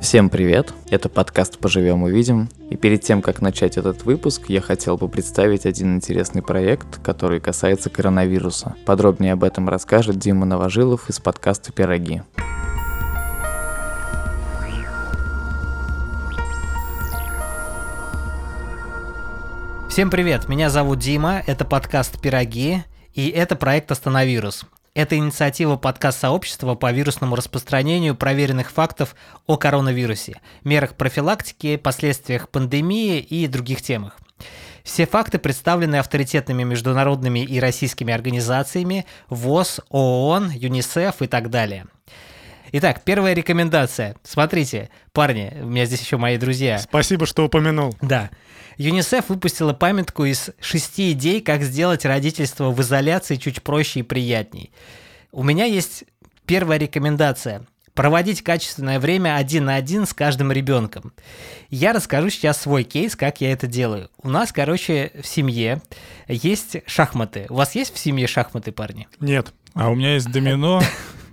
Всем привет! Это подкаст «Поживем увидим». И перед тем, как начать этот выпуск, я хотел бы представить один интересный проект, который касается коронавируса. Подробнее об этом расскажет Дима Новожилов из подкаста «Пироги». Всем привет, меня зовут Дима, это подкаст «Пироги», и это проект «Остановирус». Это инициатива подкаст-сообщества по вирусному распространению проверенных фактов о коронавирусе, мерах профилактики, последствиях пандемии и других темах. Все факты представлены авторитетными международными и российскими организациями ВОЗ, ООН, ЮНИСЕФ и так далее. Итак, первая рекомендация. Смотрите, парни, у меня здесь еще мои друзья. Спасибо, что упомянул. Да. ЮНИСЕФ выпустила памятку из шести идей, как сделать родительство в изоляции чуть проще и приятней. У меня есть первая рекомендация проводить качественное время один на один с каждым ребенком. Я расскажу сейчас свой кейс, как я это делаю. У нас, короче, в семье есть шахматы. У вас есть в семье шахматы, парни? Нет. А у меня есть домино,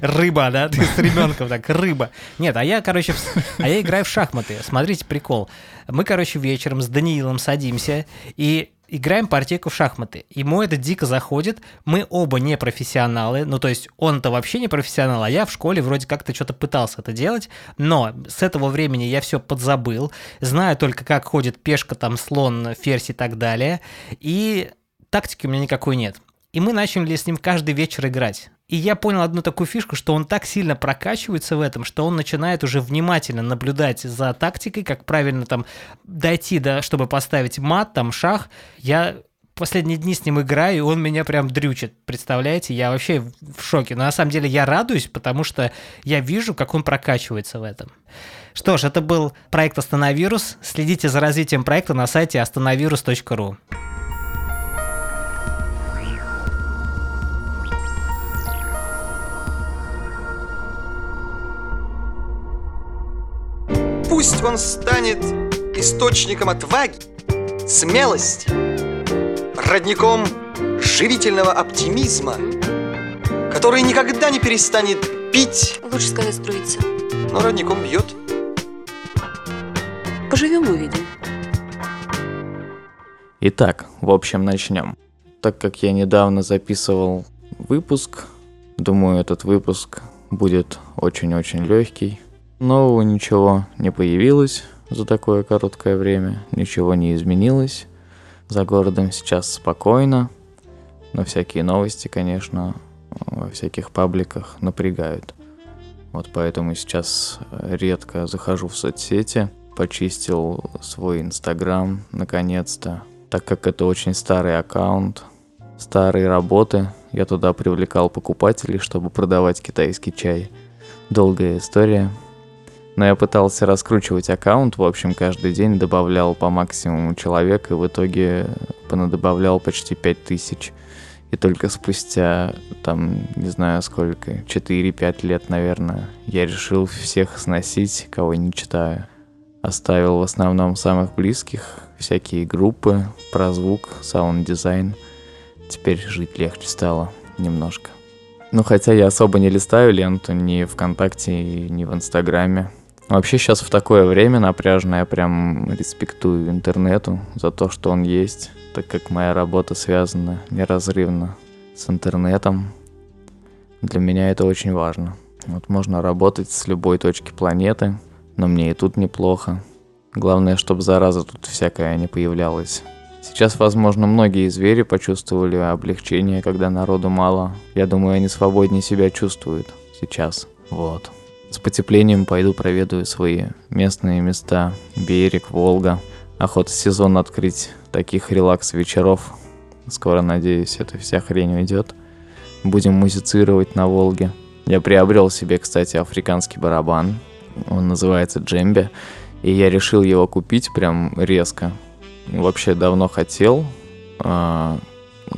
Рыба, да? Ты с ребенком так, рыба. Нет, а я, короче, а я играю в шахматы. Смотрите, прикол. Мы, короче, вечером с Даниилом садимся и играем партийку в шахматы. Ему это дико заходит. Мы оба не профессионалы. Ну, то есть он-то вообще не профессионал, а я в школе вроде как-то что-то пытался это делать. Но с этого времени я все подзабыл. Знаю только, как ходит пешка, там, слон, ферзь и так далее. И тактики у меня никакой нет. И мы начали с ним каждый вечер играть. И я понял одну такую фишку, что он так сильно прокачивается в этом, что он начинает уже внимательно наблюдать за тактикой, как правильно там дойти до, чтобы поставить мат, там шах. Я последние дни с ним играю, и он меня прям дрючит, представляете? Я вообще в шоке. Но на самом деле я радуюсь, потому что я вижу, как он прокачивается в этом. Что ж, это был проект «Остановирус». Следите за развитием проекта на сайте остановирус.ру. Пусть он станет источником отваги, смелости, родником живительного оптимизма, который никогда не перестанет пить, Лучше сказать струиться. но родником бьет. Поживем увидим. Итак, в общем, начнем. Так как я недавно записывал выпуск, думаю, этот выпуск будет очень-очень легкий. Нового ничего не появилось за такое короткое время, ничего не изменилось. За городом сейчас спокойно, но всякие новости, конечно, во всяких пабликах напрягают. Вот поэтому сейчас редко захожу в соцсети, почистил свой инстаграм наконец-то, так как это очень старый аккаунт, старые работы, я туда привлекал покупателей, чтобы продавать китайский чай. Долгая история, но я пытался раскручивать аккаунт, в общем, каждый день добавлял по максимуму человек, и в итоге понадобавлял почти 5000. И только спустя, там, не знаю сколько, 4-5 лет, наверное, я решил всех сносить, кого не читаю. Оставил в основном самых близких, всякие группы про звук, саунд-дизайн. Теперь жить легче стало немножко. Ну, хотя я особо не листаю ленту ни ВКонтакте, ни в Инстаграме. Вообще сейчас в такое время напряжное, я прям респектую интернету за то, что он есть, так как моя работа связана неразрывно с интернетом. Для меня это очень важно. Вот можно работать с любой точки планеты, но мне и тут неплохо. Главное, чтобы зараза тут всякая не появлялась. Сейчас, возможно, многие звери почувствовали облегчение, когда народу мало. Я думаю, они свободнее себя чувствуют сейчас. Вот. С потеплением пойду проведаю свои местные места. Берег, Волга. Охота сезон открыть таких релакс-вечеров. Скоро, надеюсь, эта вся хрень уйдет. Будем музицировать на Волге. Я приобрел себе, кстати, африканский барабан. Он называется джембе. И я решил его купить прям резко. Вообще давно хотел. А,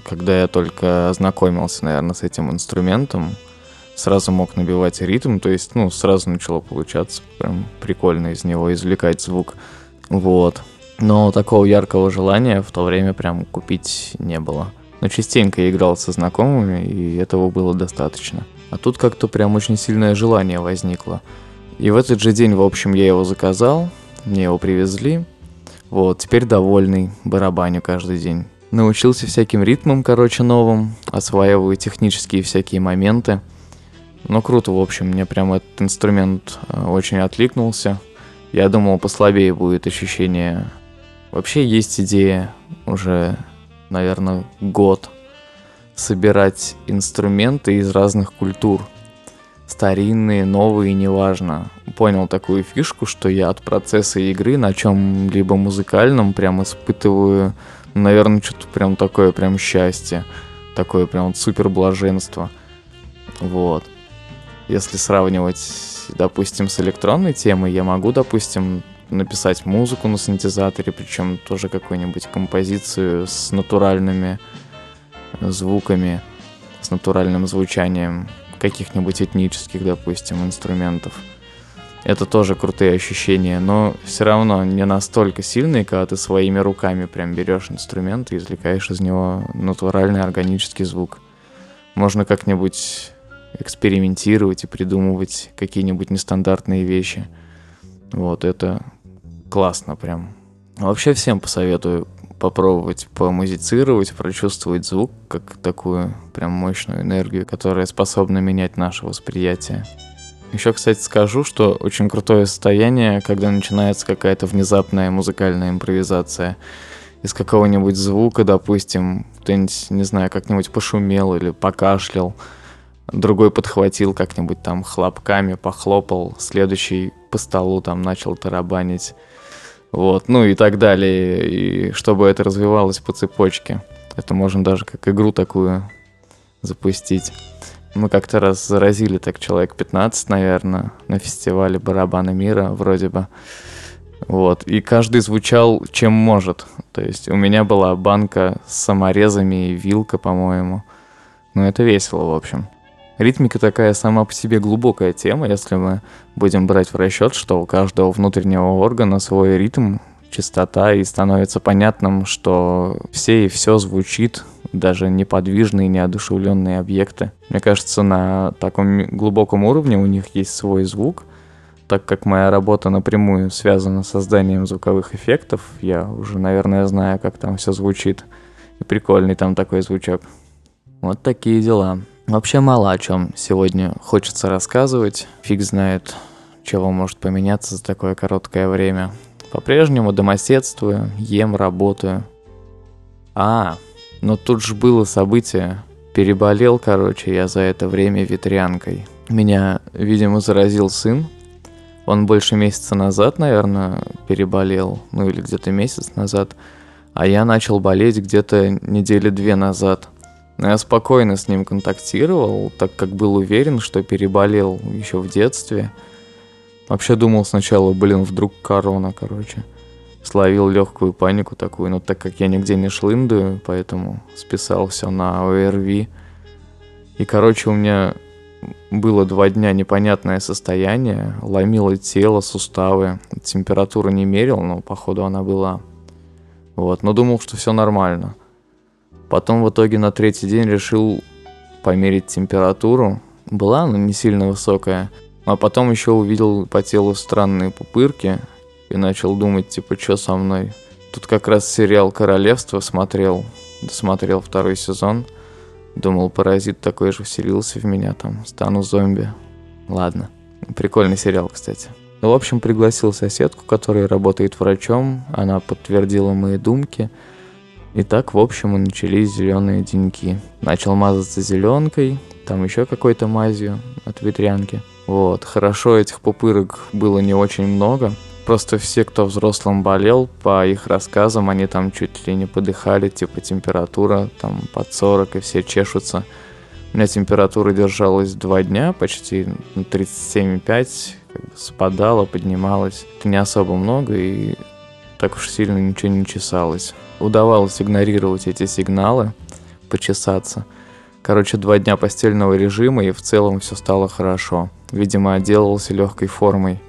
когда я только ознакомился, наверное, с этим инструментом, сразу мог набивать ритм, то есть, ну, сразу начало получаться прям прикольно из него извлекать звук. Вот. Но такого яркого желания в то время прям купить не было. Но частенько я играл со знакомыми, и этого было достаточно. А тут как-то прям очень сильное желание возникло. И в этот же день, в общем, я его заказал, мне его привезли. Вот, теперь довольный, барабаню каждый день. Научился всяким ритмам, короче, новым, осваиваю технические всякие моменты. Ну, круто, в общем, мне прям этот инструмент э, очень откликнулся. Я думал, послабее будет ощущение. Вообще есть идея уже, наверное, год собирать инструменты из разных культур. Старинные, новые, неважно. Понял такую фишку, что я от процесса игры на чем-либо музыкальном прям испытываю, наверное, что-то прям такое прям счастье. Такое прям супер блаженство. Вот. Если сравнивать, допустим, с электронной темой, я могу, допустим, написать музыку на синтезаторе, причем тоже какую-нибудь композицию с натуральными звуками, с натуральным звучанием каких-нибудь этнических, допустим, инструментов. Это тоже крутые ощущения, но все равно не настолько сильные, когда ты своими руками прям берешь инструмент и извлекаешь из него натуральный органический звук. Можно как-нибудь экспериментировать и придумывать какие-нибудь нестандартные вещи. Вот это классно прям. Вообще всем посоветую попробовать помузицировать, прочувствовать звук как такую прям мощную энергию, которая способна менять наше восприятие. Еще, кстати, скажу, что очень крутое состояние, когда начинается какая-то внезапная музыкальная импровизация. Из какого-нибудь звука, допустим, кто-нибудь, не знаю, как-нибудь пошумел или покашлял, другой подхватил как-нибудь там хлопками, похлопал, следующий по столу там начал тарабанить. Вот, ну и так далее. И чтобы это развивалось по цепочке. Это можно даже как игру такую запустить. Мы как-то раз заразили так человек 15, наверное, на фестивале барабана мира вроде бы. Вот. И каждый звучал чем может. То есть у меня была банка с саморезами и вилка, по-моему. Ну, это весело, в общем. Ритмика такая сама по себе глубокая тема, если мы будем брать в расчет, что у каждого внутреннего органа свой ритм, частота, и становится понятным, что все и все звучит, даже неподвижные, неодушевленные объекты. Мне кажется, на таком глубоком уровне у них есть свой звук, так как моя работа напрямую связана с созданием звуковых эффектов, я уже, наверное, знаю, как там все звучит. И прикольный там такой звучок. Вот такие дела. Вообще мало о чем сегодня хочется рассказывать. Фиг знает, чего может поменяться за такое короткое время. По-прежнему домоседствую, ем, работаю. А, но тут же было событие. Переболел, короче, я за это время ветрянкой. Меня, видимо, заразил сын. Он больше месяца назад, наверное, переболел. Ну или где-то месяц назад. А я начал болеть где-то недели две назад. Но я спокойно с ним контактировал, так как был уверен, что переболел еще в детстве. Вообще думал сначала, блин, вдруг корона, короче. Словил легкую панику такую, но так как я нигде не шлындаю, поэтому списал все на ОРВИ. И, короче, у меня было два дня непонятное состояние, ломило тело, суставы. Температуру не мерил, но походу она была. Вот, но думал, что все нормально. Потом в итоге на третий день решил померить температуру. Была она не сильно высокая. А потом еще увидел по телу странные пупырки и начал думать, типа, что со мной. Тут как раз сериал «Королевство» смотрел, досмотрел второй сезон. Думал, паразит такой же вселился в меня, там, стану зомби. Ладно. Прикольный сериал, кстати. Ну, в общем, пригласил соседку, которая работает врачом. Она подтвердила мои думки – и так, в общем, и начались зеленые деньки. Начал мазаться зеленкой, там еще какой-то мазью от ветрянки. Вот, хорошо этих пупырок было не очень много. Просто все, кто взрослым болел, по их рассказам, они там чуть ли не подыхали, типа температура там под 40, и все чешутся. У меня температура держалась два дня, почти 37,5, как бы спадала, поднималась. Это не особо много, и так уж сильно ничего не чесалось удавалось игнорировать эти сигналы, почесаться. Короче, два дня постельного режима, и в целом все стало хорошо. Видимо, отделался легкой формой.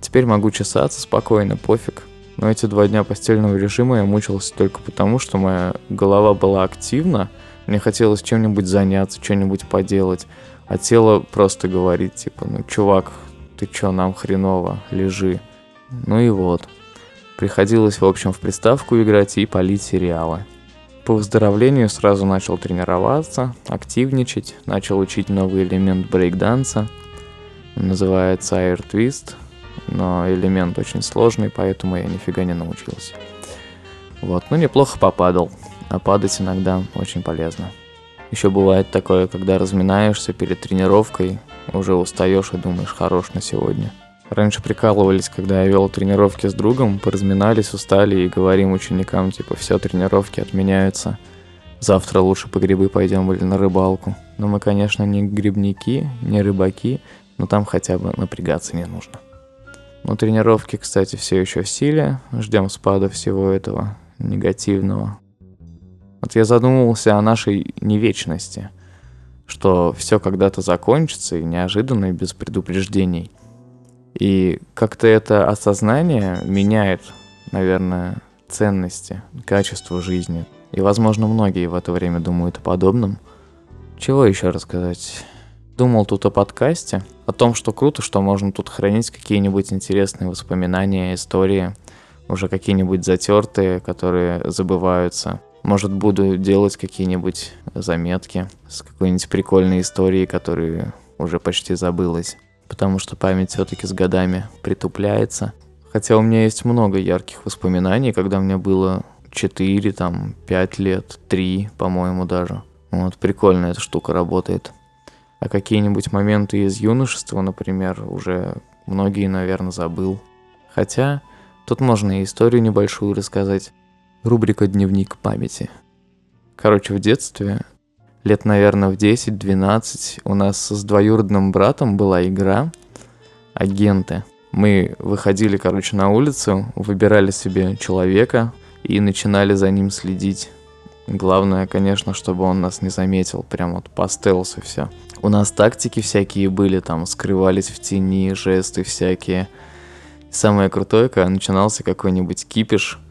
Теперь могу чесаться спокойно, пофиг. Но эти два дня постельного режима я мучился только потому, что моя голова была активна, мне хотелось чем-нибудь заняться, что-нибудь поделать, а тело просто говорит, типа, ну, чувак, ты чё, нам хреново, лежи. Ну и вот. Приходилось, в общем, в приставку играть и полить сериалы. По выздоровлению сразу начал тренироваться, активничать, начал учить новый элемент брейкданса. Называется Air Twist, но элемент очень сложный, поэтому я нифига не научился. Вот, ну неплохо попадал, а падать иногда очень полезно. Еще бывает такое, когда разминаешься перед тренировкой, уже устаешь и думаешь, хорош на сегодня. Раньше прикалывались, когда я вел тренировки с другом, поразминались, устали и говорим ученикам, типа, все, тренировки отменяются. Завтра лучше по грибы пойдем или на рыбалку. Но мы, конечно, не грибники, не рыбаки, но там хотя бы напрягаться не нужно. Но тренировки, кстати, все еще в силе. Ждем спада всего этого негативного. Вот я задумывался о нашей невечности, что все когда-то закончится и неожиданно, и без предупреждений – и как-то это осознание меняет, наверное, ценности, качество жизни. И, возможно, многие в это время думают о подобном. Чего еще рассказать? Думал тут о подкасте, о том, что круто, что можно тут хранить какие-нибудь интересные воспоминания, истории, уже какие-нибудь затертые, которые забываются. Может, буду делать какие-нибудь заметки с какой-нибудь прикольной историей, которая уже почти забылась потому что память все-таки с годами притупляется. Хотя у меня есть много ярких воспоминаний, когда мне было 4, там, 5 лет, 3, по-моему, даже. Вот, прикольно эта штука работает. А какие-нибудь моменты из юношества, например, уже многие, наверное, забыл. Хотя тут можно и историю небольшую рассказать. Рубрика «Дневник памяти». Короче, в детстве лет, наверное, в 10-12 у нас с двоюродным братом была игра «Агенты». Мы выходили, короче, на улицу, выбирали себе человека и начинали за ним следить. Главное, конечно, чтобы он нас не заметил, прям вот по стелсу все. У нас тактики всякие были, там скрывались в тени, жесты всякие. самое крутое, когда начинался какой-нибудь кипиш –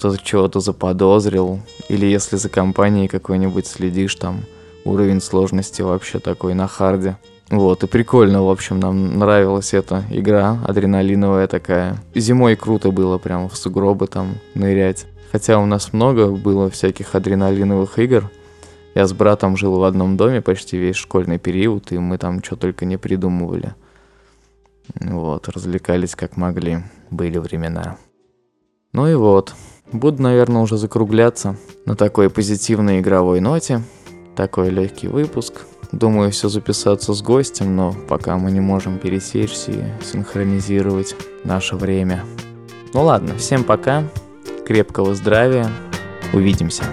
кто-то чего-то заподозрил, или если за компанией какой-нибудь следишь, там уровень сложности вообще такой на харде. Вот, и прикольно, в общем, нам нравилась эта игра, адреналиновая такая. Зимой круто было прям в сугробы там нырять. Хотя у нас много было всяких адреналиновых игр. Я с братом жил в одном доме почти весь школьный период, и мы там что только не придумывали. Вот, развлекались как могли. Были времена. Ну и вот, Буду, наверное, уже закругляться на такой позитивной игровой ноте. Такой легкий выпуск. Думаю, все записаться с гостем, но пока мы не можем пересечься и синхронизировать наше время. Ну ладно, всем пока, крепкого здравия, увидимся.